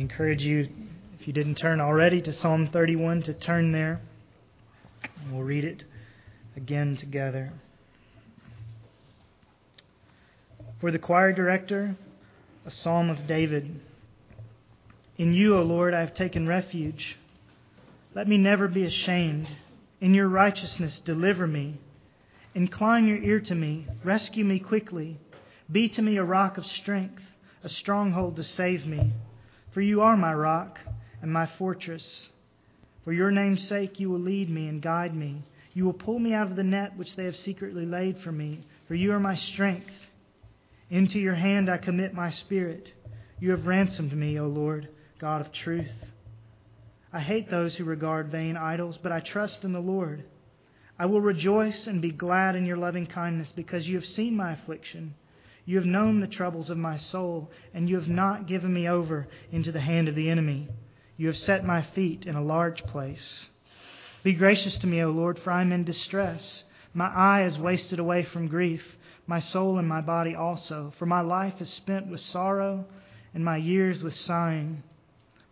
encourage you, if you didn't turn already, to Psalm 31 to turn there. We'll read it again together. For the choir director, a psalm of David. In you, O Lord, I have taken refuge. Let me never be ashamed. In your righteousness, deliver me. Incline your ear to me. Rescue me quickly. Be to me a rock of strength, a stronghold to save me. For you are my rock and my fortress. For your name's sake, you will lead me and guide me. You will pull me out of the net which they have secretly laid for me. For you are my strength. Into your hand I commit my spirit. You have ransomed me, O Lord, God of truth. I hate those who regard vain idols, but I trust in the Lord. I will rejoice and be glad in your loving kindness because you have seen my affliction. You have known the troubles of my soul, and you have not given me over into the hand of the enemy. You have set my feet in a large place. Be gracious to me, O Lord, for I am in distress. My eye is wasted away from grief my soul and my body also. For my life is spent with sorrow, and my years with sighing.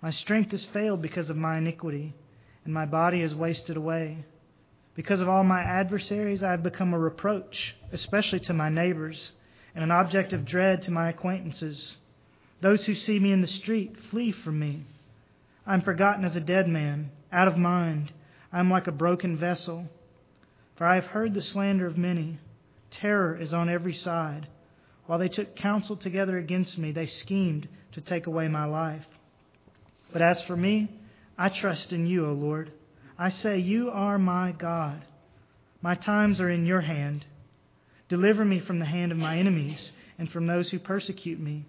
My strength has failed because of my iniquity, and my body is wasted away. Because of all my adversaries, I have become a reproach, especially to my neighbors, and an object of dread to my acquaintances. Those who see me in the street flee from me. I am forgotten as a dead man, out of mind. I am like a broken vessel. For I have heard the slander of many. Terror is on every side. While they took counsel together against me, they schemed to take away my life. But as for me, I trust in you, O Lord. I say, You are my God. My times are in your hand. Deliver me from the hand of my enemies and from those who persecute me.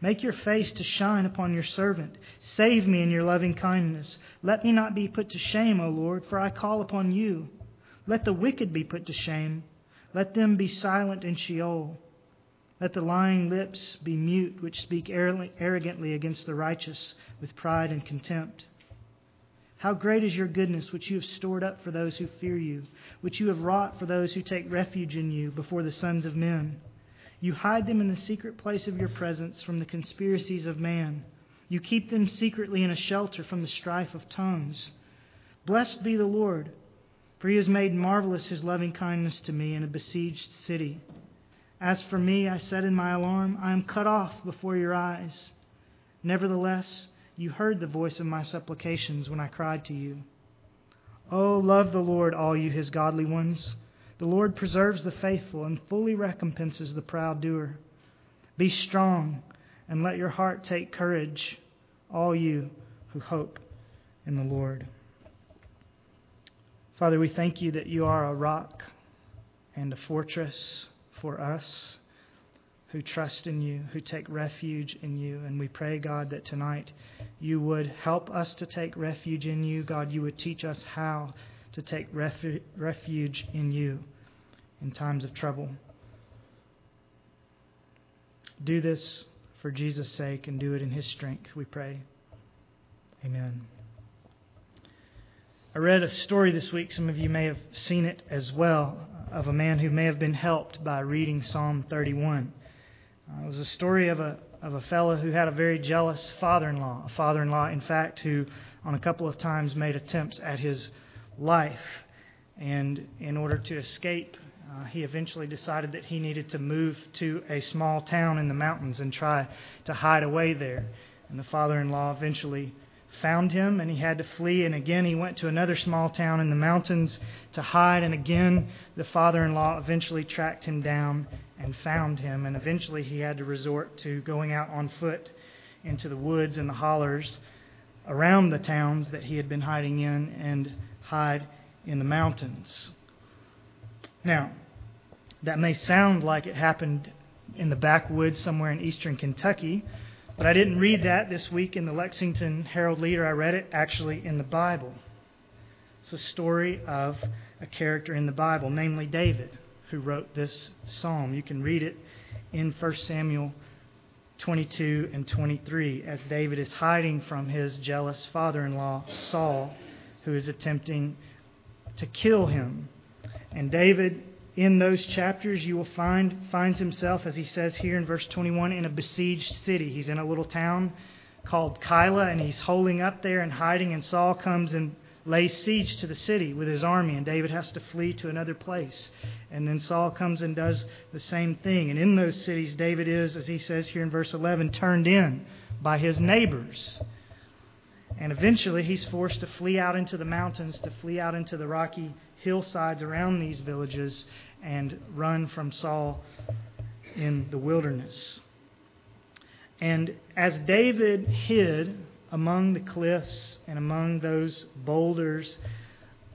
Make your face to shine upon your servant. Save me in your loving kindness. Let me not be put to shame, O Lord, for I call upon you. Let the wicked be put to shame let them be silent in Sheol. Let the lying lips be mute, which speak arrogantly against the righteous with pride and contempt. How great is your goodness, which you have stored up for those who fear you, which you have wrought for those who take refuge in you before the sons of men. You hide them in the secret place of your presence from the conspiracies of man. You keep them secretly in a shelter from the strife of tongues. Blessed be the Lord for he has made marvelous his loving kindness to me in a besieged city. As for me, I said in my alarm, I am cut off before your eyes. Nevertheless, you heard the voice of my supplications when I cried to you. Oh, love the Lord, all you his godly ones. The Lord preserves the faithful and fully recompenses the proud doer. Be strong and let your heart take courage, all you who hope in the Lord. Father, we thank you that you are a rock and a fortress for us who trust in you, who take refuge in you. And we pray, God, that tonight you would help us to take refuge in you. God, you would teach us how to take refu- refuge in you in times of trouble. Do this for Jesus' sake and do it in his strength, we pray. Amen. I read a story this week, some of you may have seen it as well, of a man who may have been helped by reading Psalm 31. Uh, it was a story of a, of a fellow who had a very jealous father in law, a father in law, in fact, who on a couple of times made attempts at his life. And in order to escape, uh, he eventually decided that he needed to move to a small town in the mountains and try to hide away there. And the father in law eventually found him and he had to flee. And again, he went to another small town in the mountains to hide. And again, the father in law eventually tracked him down and found him. And eventually, he had to resort to going out on foot into the woods and the hollers around the towns that he had been hiding in and hide in the mountains. Now, that may sound like it happened in the backwoods somewhere in eastern Kentucky. But I didn't read that this week in the Lexington Herald Leader. I read it actually in the Bible. It's a story of a character in the Bible, namely David, who wrote this psalm. You can read it in 1 Samuel 22 and 23 as David is hiding from his jealous father in law, Saul, who is attempting to kill him. And David in those chapters, you will find finds himself, as he says here in verse 21, in a besieged city. He's in a little town called Keilah, and he's holding up there and hiding, and Saul comes and lays siege to the city with his army, and David has to flee to another place. And then Saul comes and does the same thing. And in those cities, David is, as he says here in verse 11, turned in by his neighbors. And eventually, he's forced to flee out into the mountains, to flee out into the rocky hillsides around these villages, and run from Saul in the wilderness. And as David hid among the cliffs and among those boulders,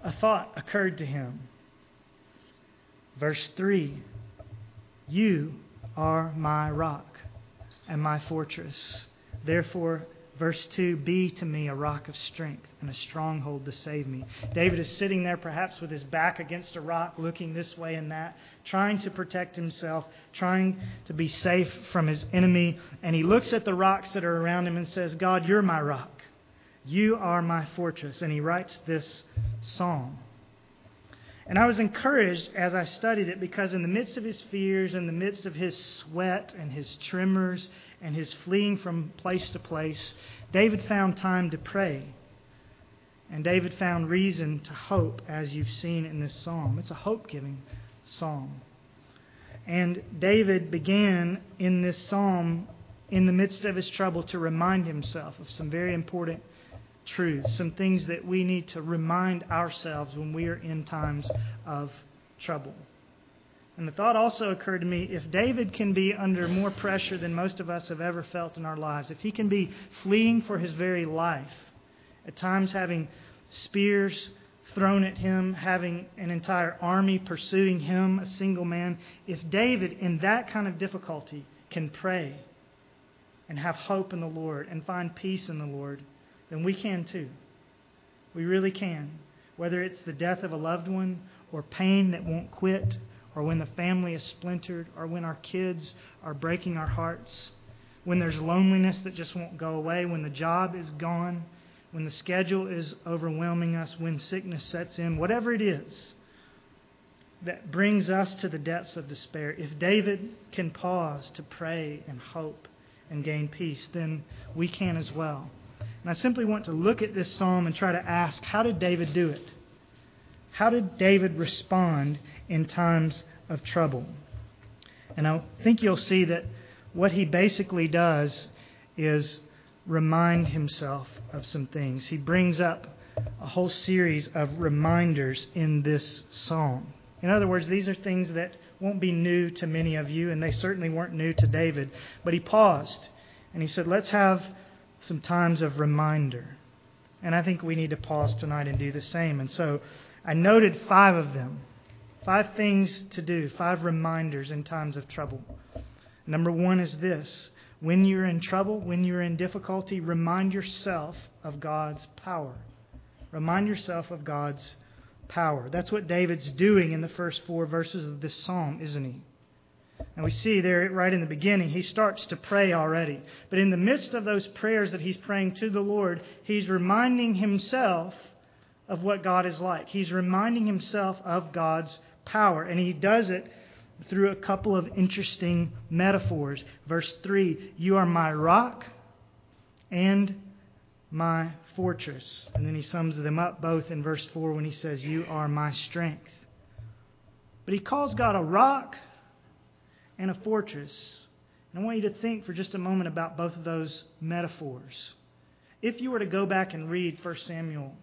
a thought occurred to him. Verse 3 You are my rock and my fortress. Therefore, Verse 2 Be to me a rock of strength and a stronghold to save me. David is sitting there, perhaps with his back against a rock, looking this way and that, trying to protect himself, trying to be safe from his enemy. And he looks at the rocks that are around him and says, God, you're my rock. You are my fortress. And he writes this psalm. And I was encouraged as I studied it because, in the midst of his fears, in the midst of his sweat and his tremors and his fleeing from place to place, David found time to pray. And David found reason to hope, as you've seen in this psalm. It's a hope giving psalm. And David began in this psalm, in the midst of his trouble, to remind himself of some very important truths, some things that we need to remind ourselves when we are in times of trouble. And the thought also occurred to me if David can be under more pressure than most of us have ever felt in our lives, if he can be fleeing for his very life, at times having spears thrown at him, having an entire army pursuing him, a single man, if David, in that kind of difficulty, can pray and have hope in the Lord and find peace in the Lord, then we can too. We really can. Whether it's the death of a loved one, or pain that won't quit, or when the family is splintered, or when our kids are breaking our hearts, when there's loneliness that just won't go away, when the job is gone, when the schedule is overwhelming us, when sickness sets in, whatever it is that brings us to the depths of despair, if David can pause to pray and hope and gain peace, then we can as well. And I simply want to look at this psalm and try to ask how did David do it? How did David respond in times of trouble? And I think you'll see that what he basically does is remind himself of some things. He brings up a whole series of reminders in this psalm. In other words, these are things that won't be new to many of you, and they certainly weren't new to David. But he paused and he said, Let's have some times of reminder. And I think we need to pause tonight and do the same. And so I noted five of them five things to do, five reminders in times of trouble. Number one is this when you're in trouble, when you're in difficulty, remind yourself of God's power. Remind yourself of God's power. That's what David's doing in the first four verses of this psalm, isn't he? And we see there right in the beginning, he starts to pray already. But in the midst of those prayers that he's praying to the Lord, he's reminding himself of what God is like. He's reminding himself of God's power. And he does it through a couple of interesting metaphors. Verse 3 You are my rock and my fortress. And then he sums them up both in verse 4 when he says, You are my strength. But he calls God a rock and a fortress. And I want you to think for just a moment about both of those metaphors. If you were to go back and read 1 Samuel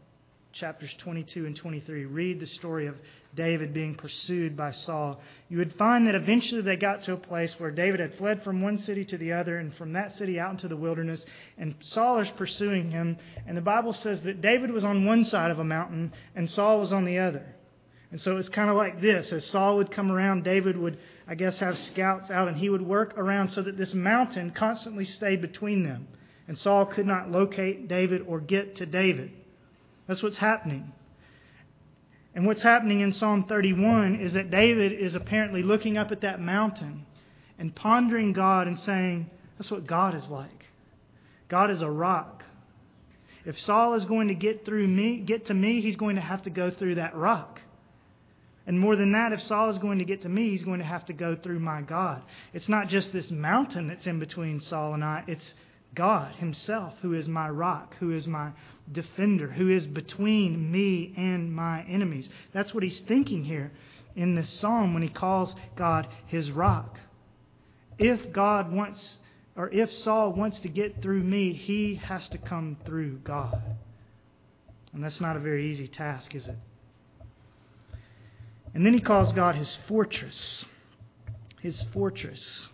chapters 22 and 23, read the story of David being pursued by Saul, you would find that eventually they got to a place where David had fled from one city to the other and from that city out into the wilderness, and Saul is pursuing him. And the Bible says that David was on one side of a mountain and Saul was on the other. And so it's kind of like this. As Saul would come around, David would, I guess, have scouts out, and he would work around so that this mountain constantly stayed between them. And Saul could not locate David or get to David. That's what's happening. And what's happening in Psalm 31 is that David is apparently looking up at that mountain and pondering God and saying, That's what God is like. God is a rock. If Saul is going to get through me, get to me, he's going to have to go through that rock. And more than that, if Saul is going to get to me, he's going to have to go through my God. It's not just this mountain that's in between Saul and I, it's God Himself, who is my rock, who is my defender, who is between me and my enemies. That's what he's thinking here in this psalm when he calls God his rock. If God wants, or if Saul wants to get through me, he has to come through God. And that's not a very easy task, is it? And then he calls God his fortress. His fortress.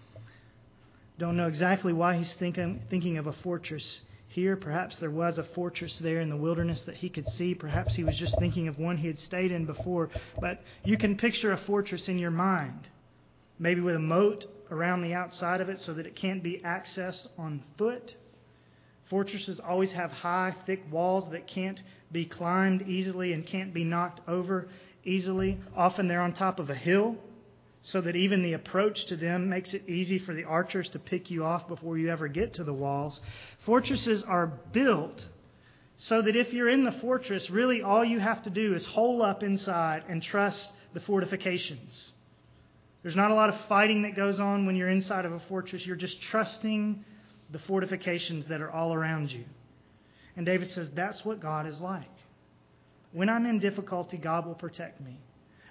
Don't know exactly why he's thinking, thinking of a fortress here. Perhaps there was a fortress there in the wilderness that he could see. Perhaps he was just thinking of one he had stayed in before. But you can picture a fortress in your mind, maybe with a moat around the outside of it so that it can't be accessed on foot. Fortresses always have high, thick walls that can't be climbed easily and can't be knocked over easily. Often they're on top of a hill so that even the approach to them makes it easy for the archers to pick you off before you ever get to the walls. Fortresses are built so that if you're in the fortress, really all you have to do is hole up inside and trust the fortifications. There's not a lot of fighting that goes on when you're inside of a fortress. You're just trusting the fortifications that are all around you. And David says, That's what God is like. When I'm in difficulty, God will protect me.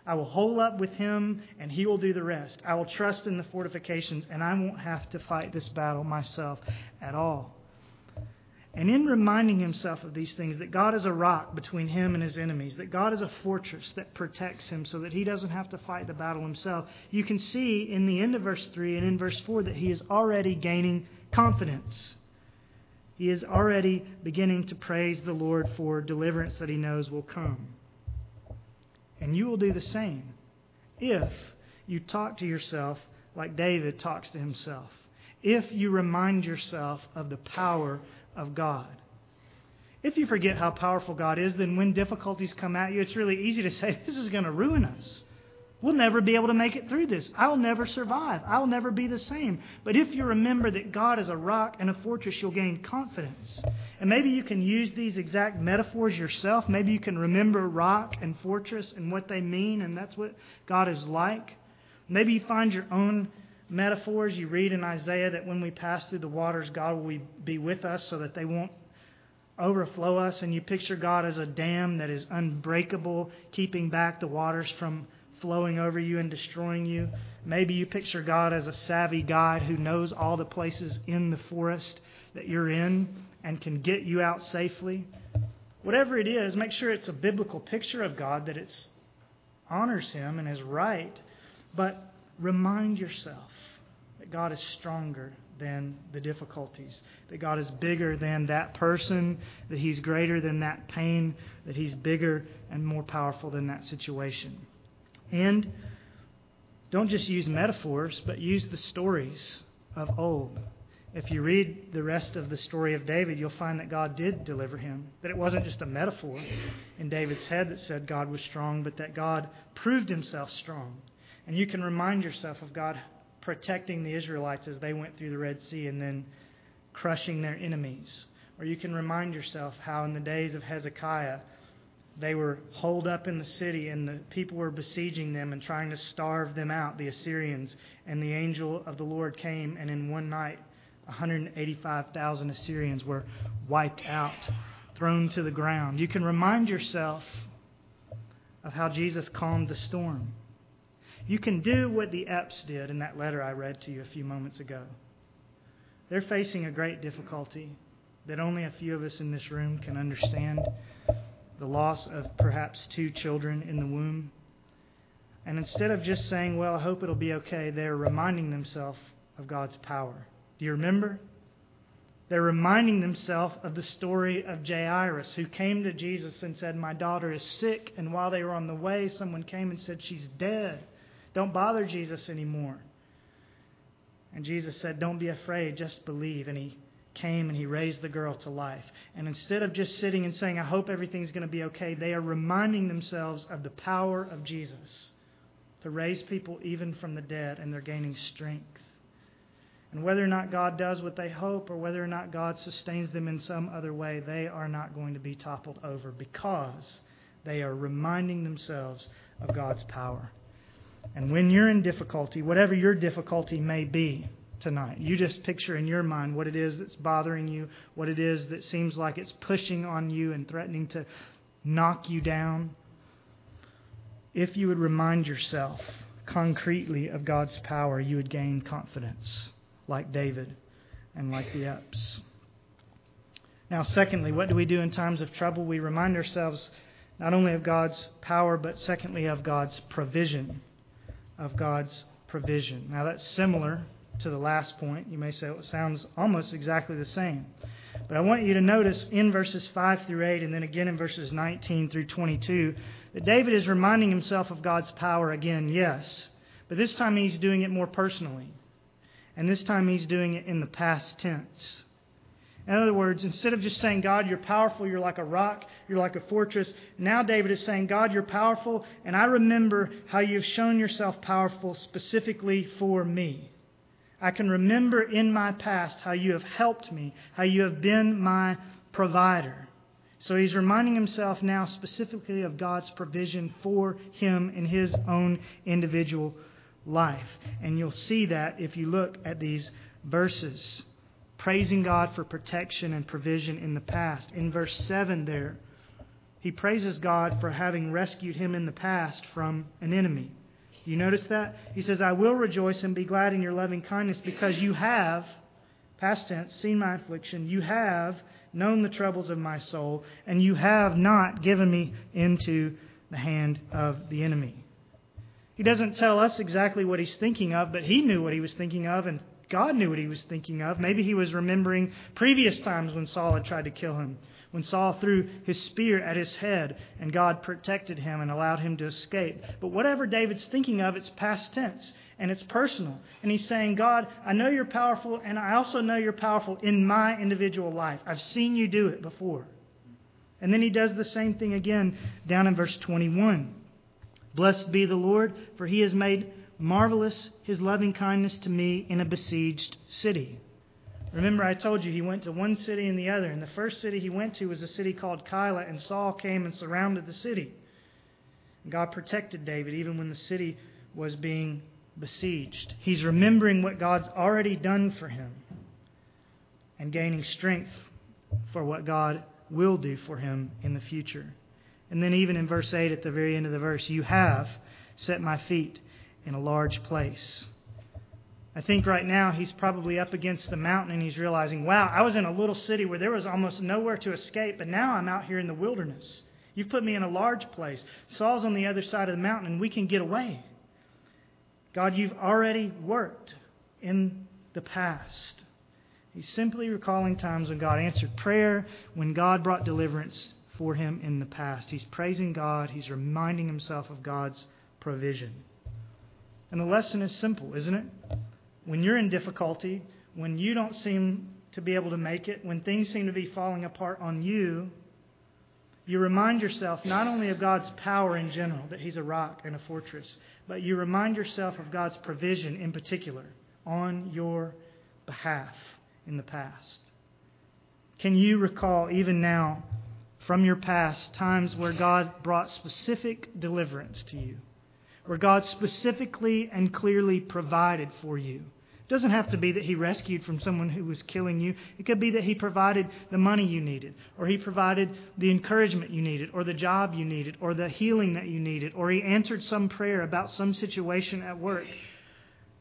I will hole up with him, and he will do the rest. I will trust in the fortifications, and I won't have to fight this battle myself at all. And in reminding himself of these things, that God is a rock between him and his enemies, that God is a fortress that protects him so that he doesn't have to fight the battle himself, you can see in the end of verse 3 and in verse 4 that he is already gaining confidence. He is already beginning to praise the Lord for deliverance that he knows will come. And you will do the same if you talk to yourself like David talks to himself. If you remind yourself of the power of God. If you forget how powerful God is, then when difficulties come at you, it's really easy to say, This is going to ruin us. We'll never be able to make it through this. I'll never survive. I'll never be the same. But if you remember that God is a rock and a fortress, you'll gain confidence. And maybe you can use these exact metaphors yourself. Maybe you can remember rock and fortress and what they mean, and that's what God is like. Maybe you find your own metaphors. You read in Isaiah that when we pass through the waters, God will be with us so that they won't overflow us. And you picture God as a dam that is unbreakable, keeping back the waters from flowing over you and destroying you. Maybe you picture God as a savvy guide who knows all the places in the forest that you're in and can get you out safely. Whatever it is, make sure it's a biblical picture of God, that it honors Him and is right. But remind yourself that God is stronger than the difficulties, that God is bigger than that person, that He's greater than that pain, that He's bigger and more powerful than that situation. And don't just use metaphors, but use the stories of old. If you read the rest of the story of David, you'll find that God did deliver him. That it wasn't just a metaphor in David's head that said God was strong, but that God proved himself strong. And you can remind yourself of God protecting the Israelites as they went through the Red Sea and then crushing their enemies. Or you can remind yourself how in the days of Hezekiah, they were holed up in the city, and the people were besieging them and trying to starve them out, the Assyrians. And the angel of the Lord came, and in one night, 185,000 Assyrians were wiped out, thrown to the ground. You can remind yourself of how Jesus calmed the storm. You can do what the Epps did in that letter I read to you a few moments ago. They're facing a great difficulty that only a few of us in this room can understand the loss of perhaps two children in the womb. And instead of just saying, Well, I hope it'll be okay, they're reminding themselves of God's power. Do you remember? They're reminding themselves of the story of Jairus, who came to Jesus and said, My daughter is sick. And while they were on the way, someone came and said, She's dead. Don't bother Jesus anymore. And Jesus said, Don't be afraid, just believe. And he came and he raised the girl to life. And instead of just sitting and saying, I hope everything's going to be okay, they are reminding themselves of the power of Jesus to raise people even from the dead, and they're gaining strength. And whether or not God does what they hope or whether or not God sustains them in some other way, they are not going to be toppled over because they are reminding themselves of God's power. And when you're in difficulty, whatever your difficulty may be, tonight. You just picture in your mind what it is that's bothering you, what it is that seems like it's pushing on you and threatening to knock you down. If you would remind yourself concretely of God's power, you would gain confidence, like David and like the Epps. Now, secondly, what do we do in times of trouble? We remind ourselves not only of God's power, but secondly, of God's provision. Of God's provision. Now, that's similar to the last point. You may say it sounds almost exactly the same. But I want you to notice in verses 5 through 8, and then again in verses 19 through 22, that David is reminding himself of God's power again, yes. But this time he's doing it more personally. And this time he's doing it in the past tense. In other words, instead of just saying, God, you're powerful, you're like a rock, you're like a fortress, now David is saying, God, you're powerful, and I remember how you've shown yourself powerful specifically for me. I can remember in my past how you have helped me, how you have been my provider. So he's reminding himself now specifically of God's provision for him in his own individual life. And you'll see that if you look at these verses praising God for protection and provision in the past. In verse 7 there, he praises God for having rescued him in the past from an enemy. You notice that? He says, I will rejoice and be glad in your loving kindness because you have, past tense, seen my affliction. You have known the troubles of my soul, and you have not given me into the hand of the enemy. He doesn't tell us exactly what he's thinking of, but he knew what he was thinking of, and God knew what he was thinking of. Maybe he was remembering previous times when Saul had tried to kill him, when Saul threw his spear at his head and God protected him and allowed him to escape. But whatever David's thinking of, it's past tense and it's personal. And he's saying, God, I know you're powerful, and I also know you're powerful in my individual life. I've seen you do it before. And then he does the same thing again down in verse 21. Blessed be the Lord, for he has made marvelous his loving kindness to me in a besieged city. Remember, I told you he went to one city and the other. And the first city he went to was a city called Keilah, and Saul came and surrounded the city. And God protected David even when the city was being besieged. He's remembering what God's already done for him and gaining strength for what God will do for him in the future. And then, even in verse 8, at the very end of the verse, you have set my feet in a large place. I think right now he's probably up against the mountain and he's realizing, wow, I was in a little city where there was almost nowhere to escape, but now I'm out here in the wilderness. You've put me in a large place. Saul's on the other side of the mountain and we can get away. God, you've already worked in the past. He's simply recalling times when God answered prayer, when God brought deliverance for him in the past. He's praising God, he's reminding himself of God's provision. And the lesson is simple, isn't it? When you're in difficulty, when you don't seem to be able to make it, when things seem to be falling apart on you, you remind yourself not only of God's power in general, that He's a rock and a fortress, but you remind yourself of God's provision in particular on your behalf in the past. Can you recall, even now, from your past, times where God brought specific deliverance to you? Where God specifically and clearly provided for you. It doesn't have to be that He rescued from someone who was killing you. It could be that He provided the money you needed, or He provided the encouragement you needed, or the job you needed, or the healing that you needed, or He answered some prayer about some situation at work.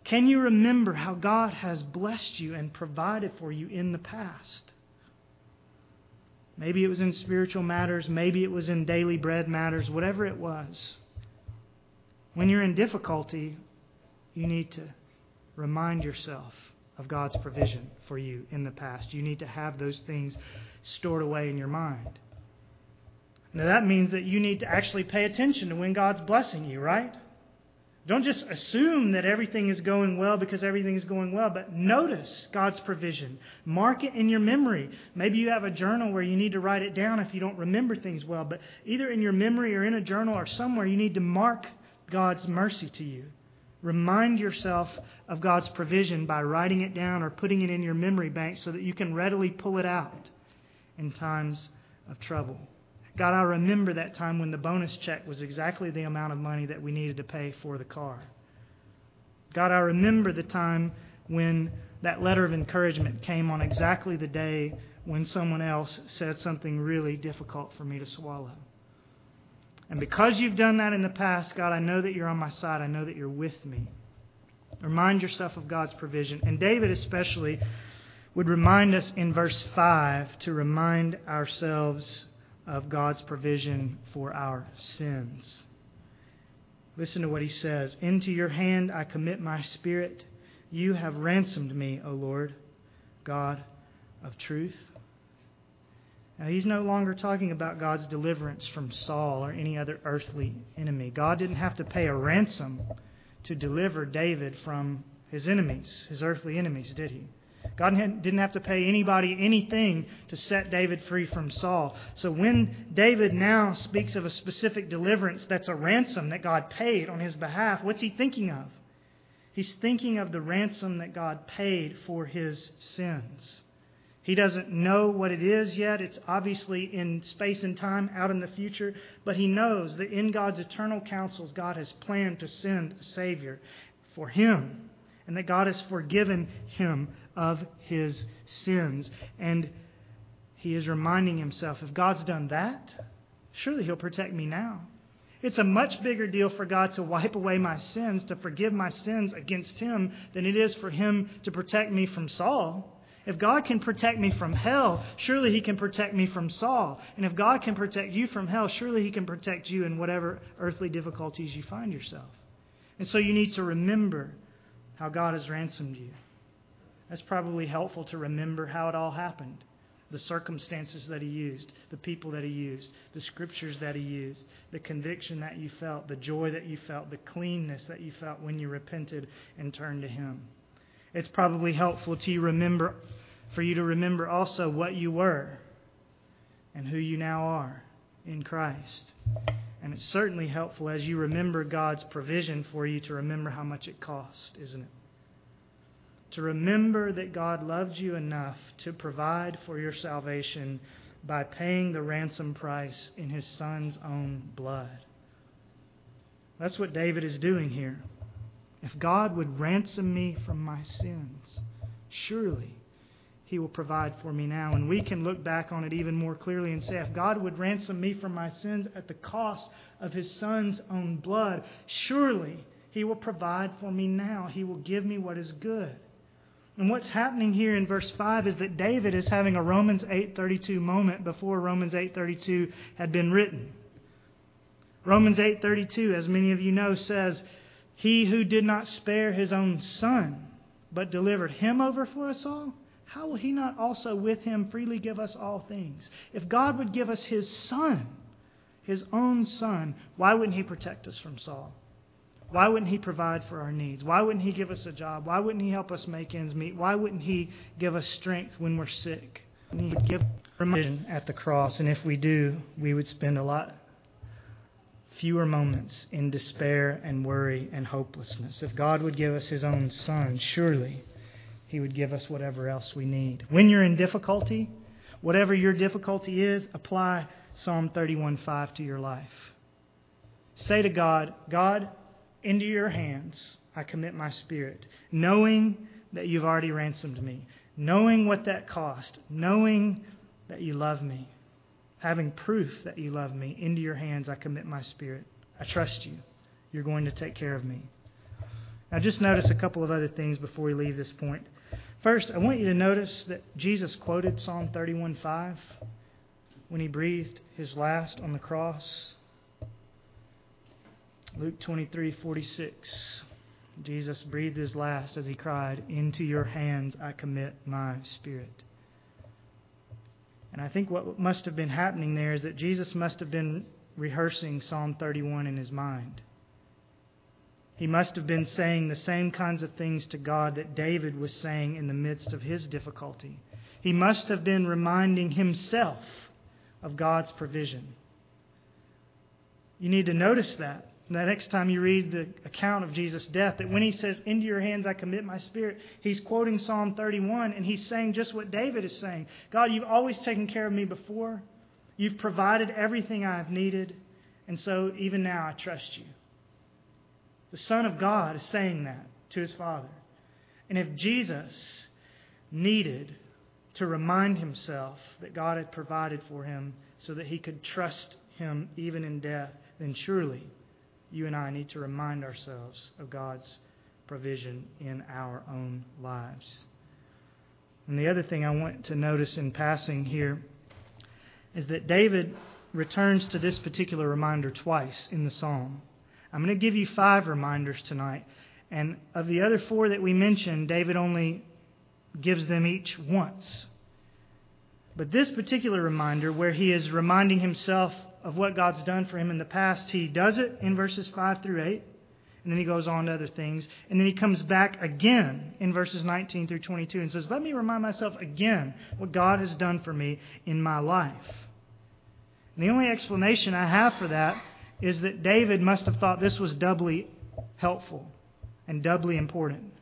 Can you remember how God has blessed you and provided for you in the past? Maybe it was in spiritual matters, maybe it was in daily bread matters, whatever it was. When you're in difficulty, you need to remind yourself of God's provision for you in the past. You need to have those things stored away in your mind. Now, that means that you need to actually pay attention to when God's blessing you, right? Don't just assume that everything is going well because everything is going well, but notice God's provision. Mark it in your memory. Maybe you have a journal where you need to write it down if you don't remember things well, but either in your memory or in a journal or somewhere, you need to mark God's mercy to you. Remind yourself of God's provision by writing it down or putting it in your memory bank so that you can readily pull it out in times of trouble. God, I remember that time when the bonus check was exactly the amount of money that we needed to pay for the car. God, I remember the time when that letter of encouragement came on exactly the day when someone else said something really difficult for me to swallow. And because you've done that in the past, God, I know that you're on my side. I know that you're with me. Remind yourself of God's provision. And David, especially, would remind us in verse 5 to remind ourselves of God's provision for our sins. Listen to what he says Into your hand I commit my spirit. You have ransomed me, O Lord, God of truth. Now, he's no longer talking about God's deliverance from Saul or any other earthly enemy. God didn't have to pay a ransom to deliver David from his enemies, his earthly enemies, did he? God didn't have to pay anybody anything to set David free from Saul. So when David now speaks of a specific deliverance that's a ransom that God paid on his behalf, what's he thinking of? He's thinking of the ransom that God paid for his sins. He doesn't know what it is yet. It's obviously in space and time out in the future. But he knows that in God's eternal counsels, God has planned to send a Savior for him. And that God has forgiven him of his sins. And he is reminding himself if God's done that, surely he'll protect me now. It's a much bigger deal for God to wipe away my sins, to forgive my sins against him, than it is for him to protect me from Saul. If God can protect me from hell, surely He can protect me from Saul. And if God can protect you from hell, surely He can protect you in whatever earthly difficulties you find yourself. And so you need to remember how God has ransomed you. That's probably helpful to remember how it all happened the circumstances that He used, the people that He used, the scriptures that He used, the conviction that you felt, the joy that you felt, the cleanness that you felt when you repented and turned to Him. It's probably helpful to remember for you to remember also what you were and who you now are in Christ. And it's certainly helpful as you remember God's provision for you to remember how much it cost, isn't it? To remember that God loved you enough to provide for your salvation by paying the ransom price in his son's own blood. That's what David is doing here. If God would ransom me from my sins, surely He will provide for me now. And we can look back on it even more clearly and say, if God would ransom me from my sins at the cost of His Son's own blood, surely He will provide for me now. He will give me what is good. And what's happening here in verse 5 is that David is having a Romans 8:32 moment before Romans 8:32 had been written. Romans 8:32 as many of you know says he who did not spare his own son, but delivered him over for us all, how will he not also with him freely give us all things? If God would give us his son, his own son, why wouldn't he protect us from Saul? Why wouldn't he provide for our needs? Why wouldn't he give us a job? Why wouldn't he help us make ends meet? Why wouldn't he give us strength when we're sick? He would give permission at the cross, and if we do, we would spend a lot fewer moments in despair and worry and hopelessness. If God would give us His own Son, surely He would give us whatever else we need. When you're in difficulty, whatever your difficulty is, apply Psalm 31:5 to your life. Say to God, God, into your hands I commit my spirit, knowing that you've already ransomed me, knowing what that cost, knowing that you love me having proof that you love me, into your hands I commit my spirit. I trust you. You're going to take care of me. Now, just notice a couple of other things before we leave this point. First, I want you to notice that Jesus quoted Psalm 31:5 when he breathed his last on the cross. Luke 23:46. Jesus breathed his last as he cried, "Into your hands I commit my spirit." And I think what must have been happening there is that Jesus must have been rehearsing Psalm 31 in his mind. He must have been saying the same kinds of things to God that David was saying in the midst of his difficulty. He must have been reminding himself of God's provision. You need to notice that the next time you read the account of Jesus' death, that when he says, Into your hands I commit my spirit, he's quoting Psalm 31 and he's saying just what David is saying God, you've always taken care of me before. You've provided everything I've needed. And so even now I trust you. The Son of God is saying that to his Father. And if Jesus needed to remind himself that God had provided for him so that he could trust him even in death, then surely you and I need to remind ourselves of God's provision in our own lives. And the other thing I want to notice in passing here is that David returns to this particular reminder twice in the psalm. I'm going to give you five reminders tonight. And of the other four that we mentioned, David only gives them each once. But this particular reminder, where he is reminding himself of what God's done for him in the past, he does it in verses 5 through 8. And then he goes on to other things. And then he comes back again in verses 19 through 22 and says, Let me remind myself again what God has done for me in my life. And the only explanation I have for that is that David must have thought this was doubly helpful and doubly important.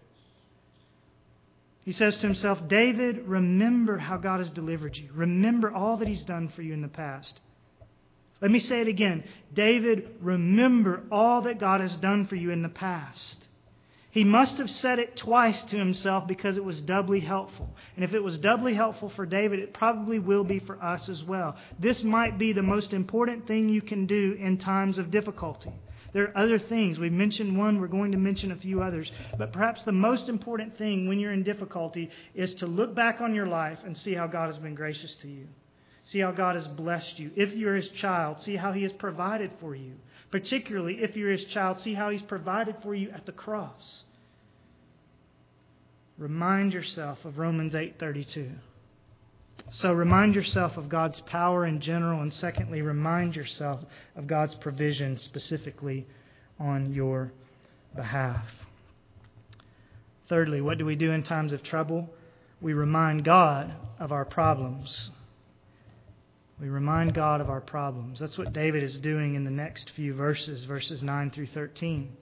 He says to himself, David, remember how God has delivered you. Remember all that he's done for you in the past. Let me say it again. David, remember all that God has done for you in the past. He must have said it twice to himself because it was doubly helpful. And if it was doubly helpful for David, it probably will be for us as well. This might be the most important thing you can do in times of difficulty. There are other things. We mentioned one, we're going to mention a few others. But perhaps the most important thing when you're in difficulty is to look back on your life and see how God has been gracious to you. See how God has blessed you. If you're His child, see how He has provided for you. Particularly if you're His child, see how He's provided for you at the cross. Remind yourself of Romans 8:32. So remind yourself of God's power in general, and secondly, remind yourself of God's provision specifically on your behalf. Thirdly, what do we do in times of trouble? We remind God of our problems. We remind God of our problems. That's what David is doing in the next few verses, verses 9 through 13.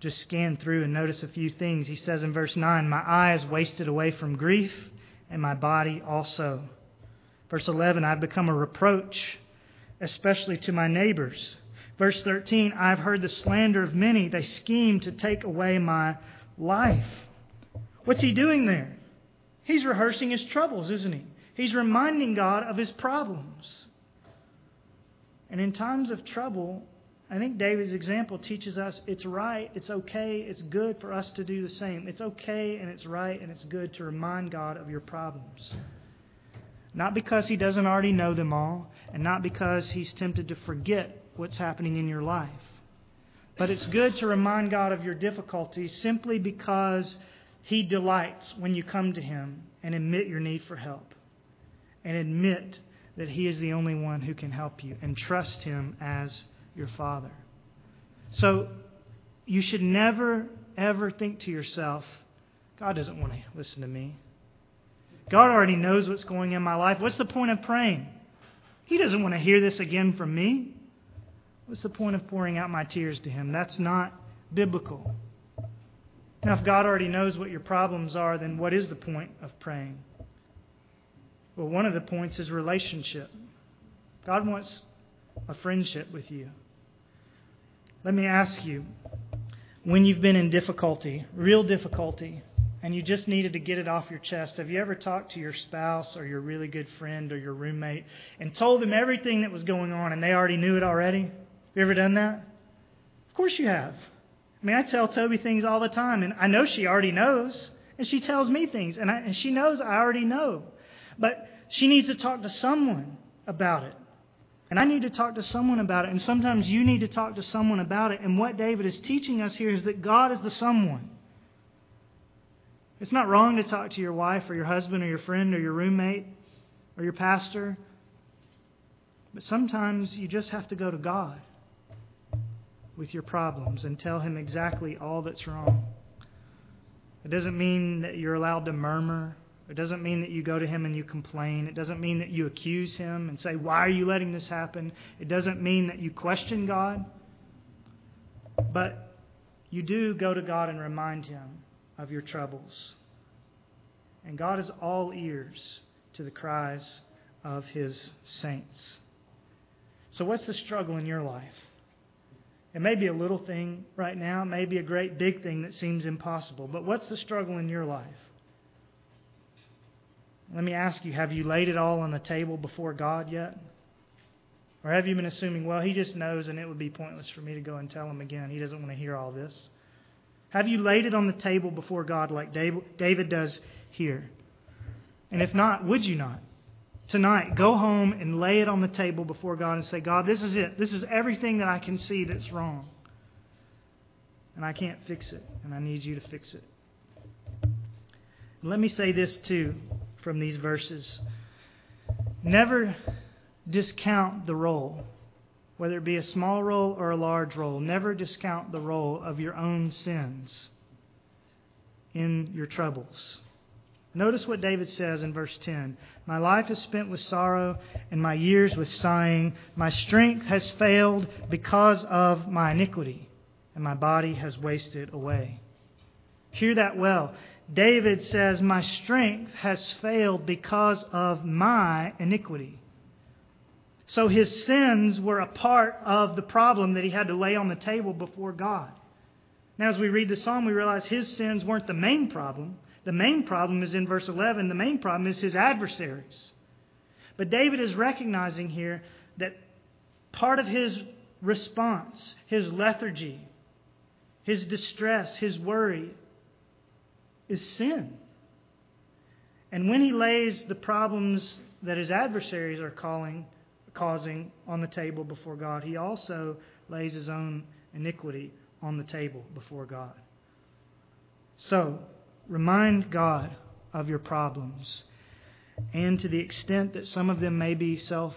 Just scan through and notice a few things. He says in verse 9, My eye is wasted away from grief, and my body also. Verse 11, I've become a reproach, especially to my neighbors. Verse 13, I've heard the slander of many. They scheme to take away my life. What's he doing there? He's rehearsing his troubles, isn't he? He's reminding God of his problems. And in times of trouble, I think David's example teaches us it's right, it's okay, it's good for us to do the same. It's okay and it's right and it's good to remind God of your problems. Not because he doesn't already know them all, and not because he's tempted to forget what's happening in your life. But it's good to remind God of your difficulties simply because he delights when you come to him and admit your need for help and admit that He is the only one who can help you and trust Him as your Father. So you should never, ever think to yourself, God doesn't want to listen to me. God already knows what's going on in my life. What's the point of praying? He doesn't want to hear this again from me. What's the point of pouring out my tears to Him? That's not biblical. Now, if God already knows what your problems are, then what is the point of praying? Well, one of the points is relationship. God wants a friendship with you. Let me ask you when you've been in difficulty, real difficulty, and you just needed to get it off your chest, have you ever talked to your spouse or your really good friend or your roommate and told them everything that was going on and they already knew it already? Have you ever done that? Of course you have. I mean, I tell Toby things all the time, and I know she already knows, and she tells me things, and, I, and she knows I already know. But she needs to talk to someone about it. And I need to talk to someone about it. And sometimes you need to talk to someone about it. And what David is teaching us here is that God is the someone. It's not wrong to talk to your wife or your husband or your friend or your roommate or your pastor. But sometimes you just have to go to God with your problems and tell Him exactly all that's wrong. It doesn't mean that you're allowed to murmur it doesn't mean that you go to him and you complain. It doesn't mean that you accuse him and say, Why are you letting this happen? It doesn't mean that you question God. But you do go to God and remind him of your troubles. And God is all ears to the cries of his saints. So, what's the struggle in your life? It may be a little thing right now, it may be a great big thing that seems impossible, but what's the struggle in your life? Let me ask you have you laid it all on the table before God yet? Or have you been assuming, well, he just knows and it would be pointless for me to go and tell him again? He doesn't want to hear all this. Have you laid it on the table before God like David does here? And if not, would you not? Tonight, go home and lay it on the table before God and say, God, this is it. This is everything that I can see that's wrong. And I can't fix it, and I need you to fix it. Let me say this too from these verses. Never discount the role, whether it be a small role or a large role. Never discount the role of your own sins in your troubles. Notice what David says in verse 10 My life is spent with sorrow, and my years with sighing. My strength has failed because of my iniquity, and my body has wasted away. Hear that well. David says, My strength has failed because of my iniquity. So his sins were a part of the problem that he had to lay on the table before God. Now, as we read the psalm, we realize his sins weren't the main problem. The main problem is in verse 11. The main problem is his adversaries. But David is recognizing here that part of his response, his lethargy, his distress, his worry, is sin. And when he lays the problems that his adversaries are calling, causing on the table before God, he also lays his own iniquity on the table before God. So, remind God of your problems. And to the extent that some of them may be self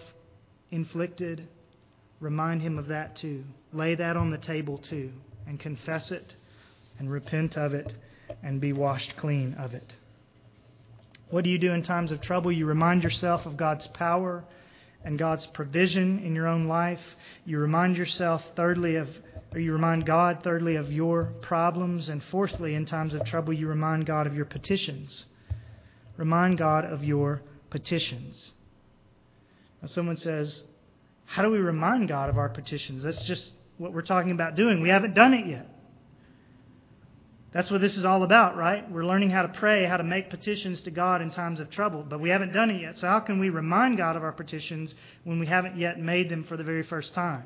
inflicted, remind him of that too. Lay that on the table too, and confess it and repent of it and be washed clean of it. What do you do in times of trouble? You remind yourself of God's power and God's provision in your own life. You remind yourself, thirdly, of, or you remind God, thirdly, of your problems. And fourthly, in times of trouble, you remind God of your petitions. Remind God of your petitions. Now, someone says, How do we remind God of our petitions? That's just what we're talking about doing. We haven't done it yet. That's what this is all about, right? We're learning how to pray, how to make petitions to God in times of trouble, but we haven't done it yet. So, how can we remind God of our petitions when we haven't yet made them for the very first time?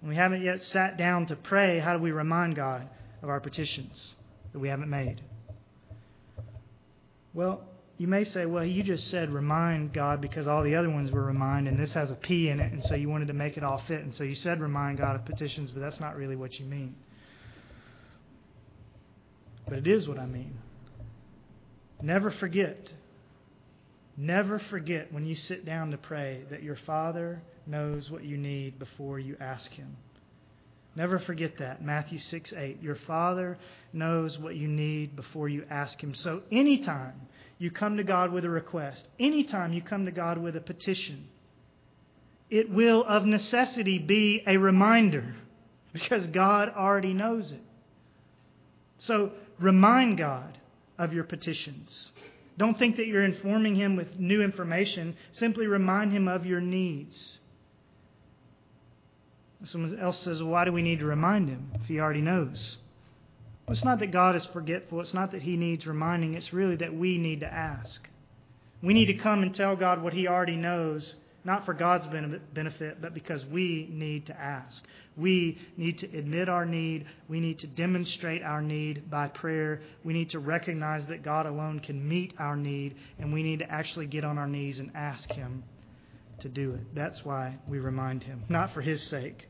When we haven't yet sat down to pray, how do we remind God of our petitions that we haven't made? Well, you may say, well, you just said remind God because all the other ones were remind, and this has a P in it, and so you wanted to make it all fit. And so you said remind God of petitions, but that's not really what you mean. But it is what I mean. Never forget, never forget when you sit down to pray that your Father knows what you need before you ask Him. Never forget that. Matthew 6 8. Your Father knows what you need before you ask Him. So, anytime you come to God with a request, anytime you come to God with a petition, it will of necessity be a reminder because God already knows it. So, Remind God of your petitions. Don't think that you're informing Him with new information. Simply remind Him of your needs. Someone else says, well, Why do we need to remind Him if He already knows? Well, it's not that God is forgetful. It's not that He needs reminding. It's really that we need to ask. We need to come and tell God what He already knows not for God's benefit, but because we need to ask. We need to admit our need. We need to demonstrate our need by prayer. We need to recognize that God alone can meet our need, and we need to actually get on our knees and ask Him to do it. That's why we remind Him, not for His sake,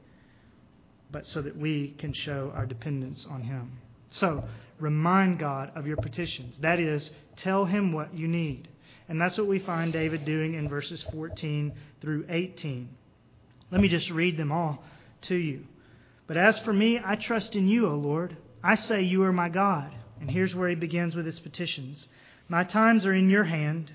but so that we can show our dependence on Him. So, remind God of your petitions. That is, tell Him what you need. And that's what we find David doing in verses 14 through 18. Let me just read them all to you. But as for me, I trust in you, O Lord. I say you are my God. And here's where he begins with his petitions. My times are in your hand.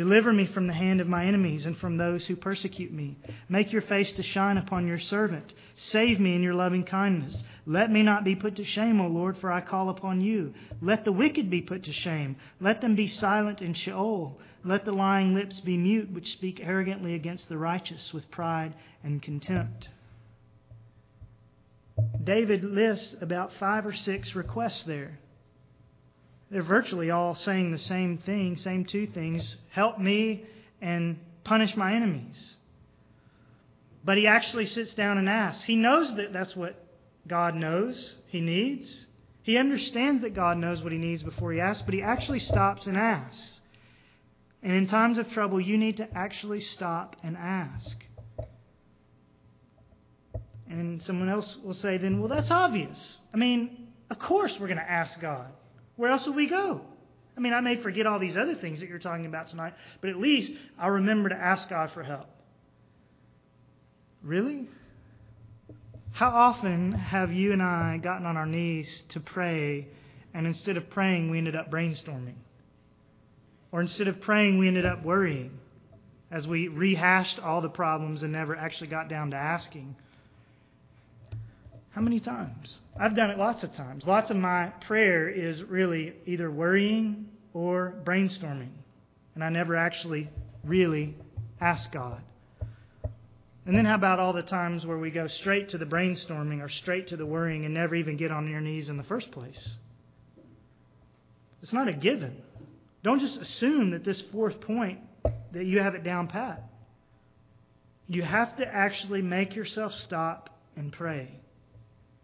Deliver me from the hand of my enemies and from those who persecute me. Make your face to shine upon your servant. Save me in your loving kindness. Let me not be put to shame, O Lord, for I call upon you. Let the wicked be put to shame. Let them be silent in Sheol. Let the lying lips be mute, which speak arrogantly against the righteous with pride and contempt. David lists about five or six requests there. They're virtually all saying the same thing, same two things help me and punish my enemies. But he actually sits down and asks. He knows that that's what God knows he needs. He understands that God knows what he needs before he asks, but he actually stops and asks. And in times of trouble, you need to actually stop and ask. And someone else will say, then, well, that's obvious. I mean, of course we're going to ask God. Where else would we go? I mean, I may forget all these other things that you're talking about tonight, but at least I'll remember to ask God for help. Really? How often have you and I gotten on our knees to pray, and instead of praying, we ended up brainstorming? Or instead of praying, we ended up worrying as we rehashed all the problems and never actually got down to asking? How many times? I've done it lots of times. Lots of my prayer is really either worrying or brainstorming. And I never actually really ask God. And then how about all the times where we go straight to the brainstorming or straight to the worrying and never even get on your knees in the first place? It's not a given. Don't just assume that this fourth point that you have it down pat. You have to actually make yourself stop and pray.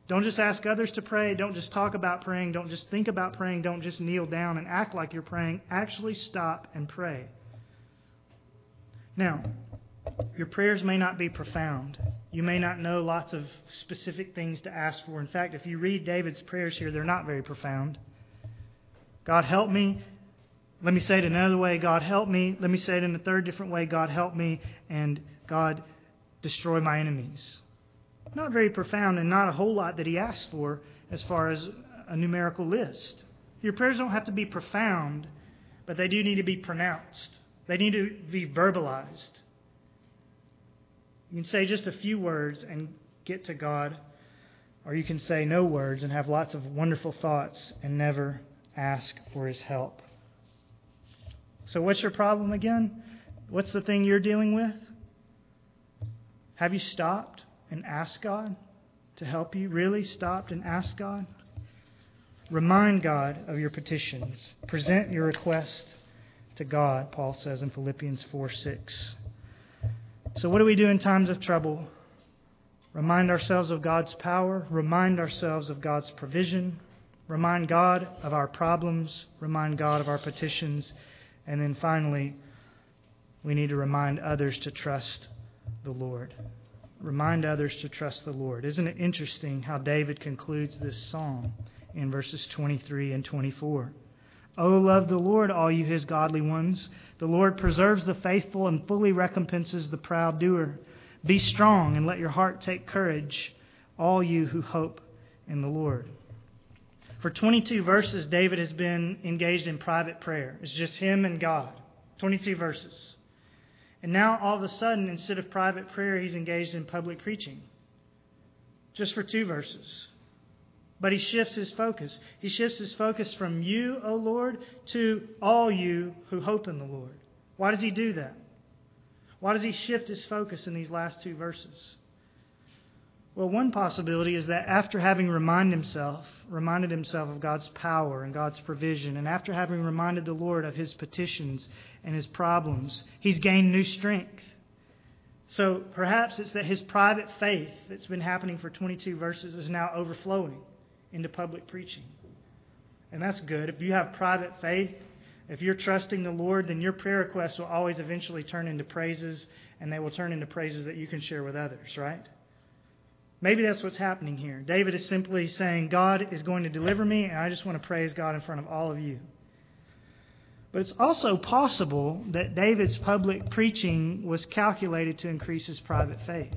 Don't just ask others to pray. Don't just talk about praying. Don't just think about praying. Don't just kneel down and act like you're praying. Actually stop and pray. Now, your prayers may not be profound. You may not know lots of specific things to ask for. In fact, if you read David's prayers here, they're not very profound. God, help me. Let me say it another way God, help me. Let me say it in a third different way God, help me. And God, destroy my enemies. Not very profound and not a whole lot that he asks for as far as a numerical list. Your prayers don't have to be profound, but they do need to be pronounced. They need to be verbalized. You can say just a few words and get to God, or you can say no words and have lots of wonderful thoughts and never ask for His help. So, what's your problem again? What's the thing you're dealing with? Have you stopped and ask God to help you? Really stopped and asked God? Remind God of your petitions. Present your request to God, Paul says in Philippians 4 6. So, what do we do in times of trouble? Remind ourselves of God's power, remind ourselves of God's provision, remind God of our problems, remind God of our petitions, and then finally, we need to remind others to trust the Lord. Remind others to trust the Lord. Isn't it interesting how David concludes this psalm in verses 23 and 24? Oh, love the Lord, all you his godly ones. The Lord preserves the faithful and fully recompenses the proud doer. Be strong and let your heart take courage, all you who hope in the Lord. For 22 verses, David has been engaged in private prayer. It's just him and God. 22 verses. And now, all of a sudden, instead of private prayer, he's engaged in public preaching. Just for two verses. But he shifts his focus. He shifts his focus from you, O Lord, to all you who hope in the Lord. Why does he do that? Why does he shift his focus in these last two verses? Well, one possibility is that after having reminded himself, reminded himself of God's power and God's provision, and after having reminded the Lord of his petitions and his problems, he's gained new strength. So perhaps it's that his private faith that's been happening for 22 verses is now overflowing into public preaching. And that's good. If you have private faith, if you're trusting the Lord, then your prayer requests will always eventually turn into praises, and they will turn into praises that you can share with others, right? Maybe that's what's happening here. David is simply saying, God is going to deliver me, and I just want to praise God in front of all of you. But it's also possible that David's public preaching was calculated to increase his private faith.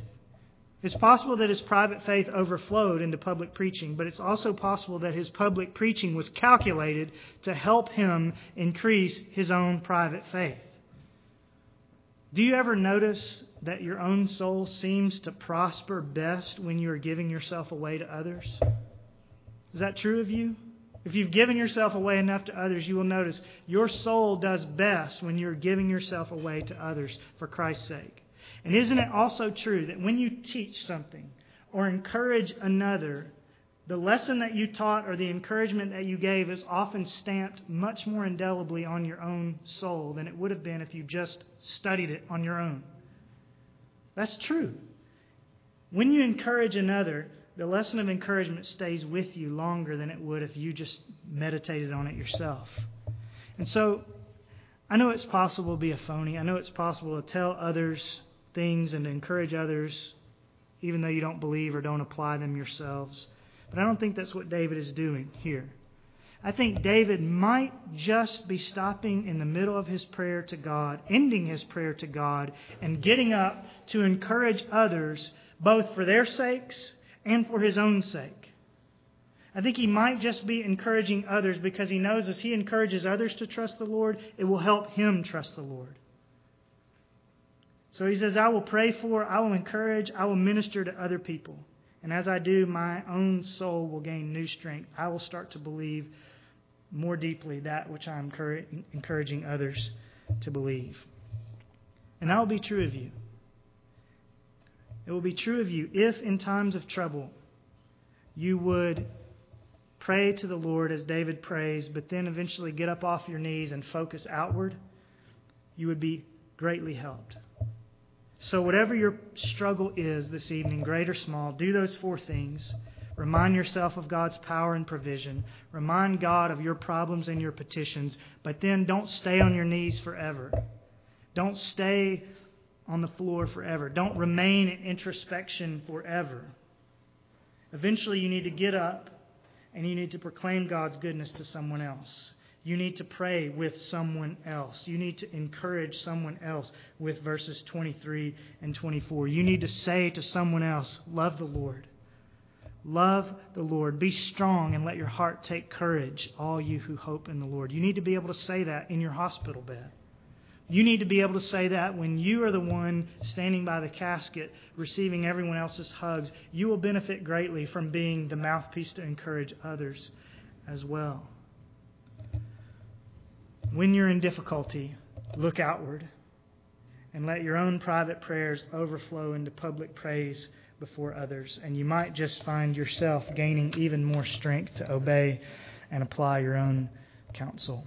It's possible that his private faith overflowed into public preaching, but it's also possible that his public preaching was calculated to help him increase his own private faith. Do you ever notice that your own soul seems to prosper best when you are giving yourself away to others? Is that true of you? If you've given yourself away enough to others, you will notice your soul does best when you're giving yourself away to others for Christ's sake. And isn't it also true that when you teach something or encourage another, the lesson that you taught or the encouragement that you gave is often stamped much more indelibly on your own soul than it would have been if you just studied it on your own. That's true. When you encourage another, the lesson of encouragement stays with you longer than it would if you just meditated on it yourself. And so, I know it's possible to be a phony. I know it's possible to tell others things and to encourage others even though you don't believe or don't apply them yourselves. But I don't think that's what David is doing here. I think David might just be stopping in the middle of his prayer to God, ending his prayer to God, and getting up to encourage others, both for their sakes and for his own sake. I think he might just be encouraging others because he knows as he encourages others to trust the Lord, it will help him trust the Lord. So he says, I will pray for, I will encourage, I will minister to other people. And as I do, my own soul will gain new strength. I will start to believe more deeply that which I'm encouraging others to believe. And that will be true of you. It will be true of you if, in times of trouble, you would pray to the Lord as David prays, but then eventually get up off your knees and focus outward. You would be greatly helped. So, whatever your struggle is this evening, great or small, do those four things. Remind yourself of God's power and provision. Remind God of your problems and your petitions. But then don't stay on your knees forever. Don't stay on the floor forever. Don't remain in introspection forever. Eventually, you need to get up and you need to proclaim God's goodness to someone else. You need to pray with someone else. You need to encourage someone else with verses 23 and 24. You need to say to someone else, Love the Lord. Love the Lord. Be strong and let your heart take courage, all you who hope in the Lord. You need to be able to say that in your hospital bed. You need to be able to say that when you are the one standing by the casket receiving everyone else's hugs. You will benefit greatly from being the mouthpiece to encourage others as well. When you're in difficulty, look outward and let your own private prayers overflow into public praise before others. And you might just find yourself gaining even more strength to obey and apply your own counsel.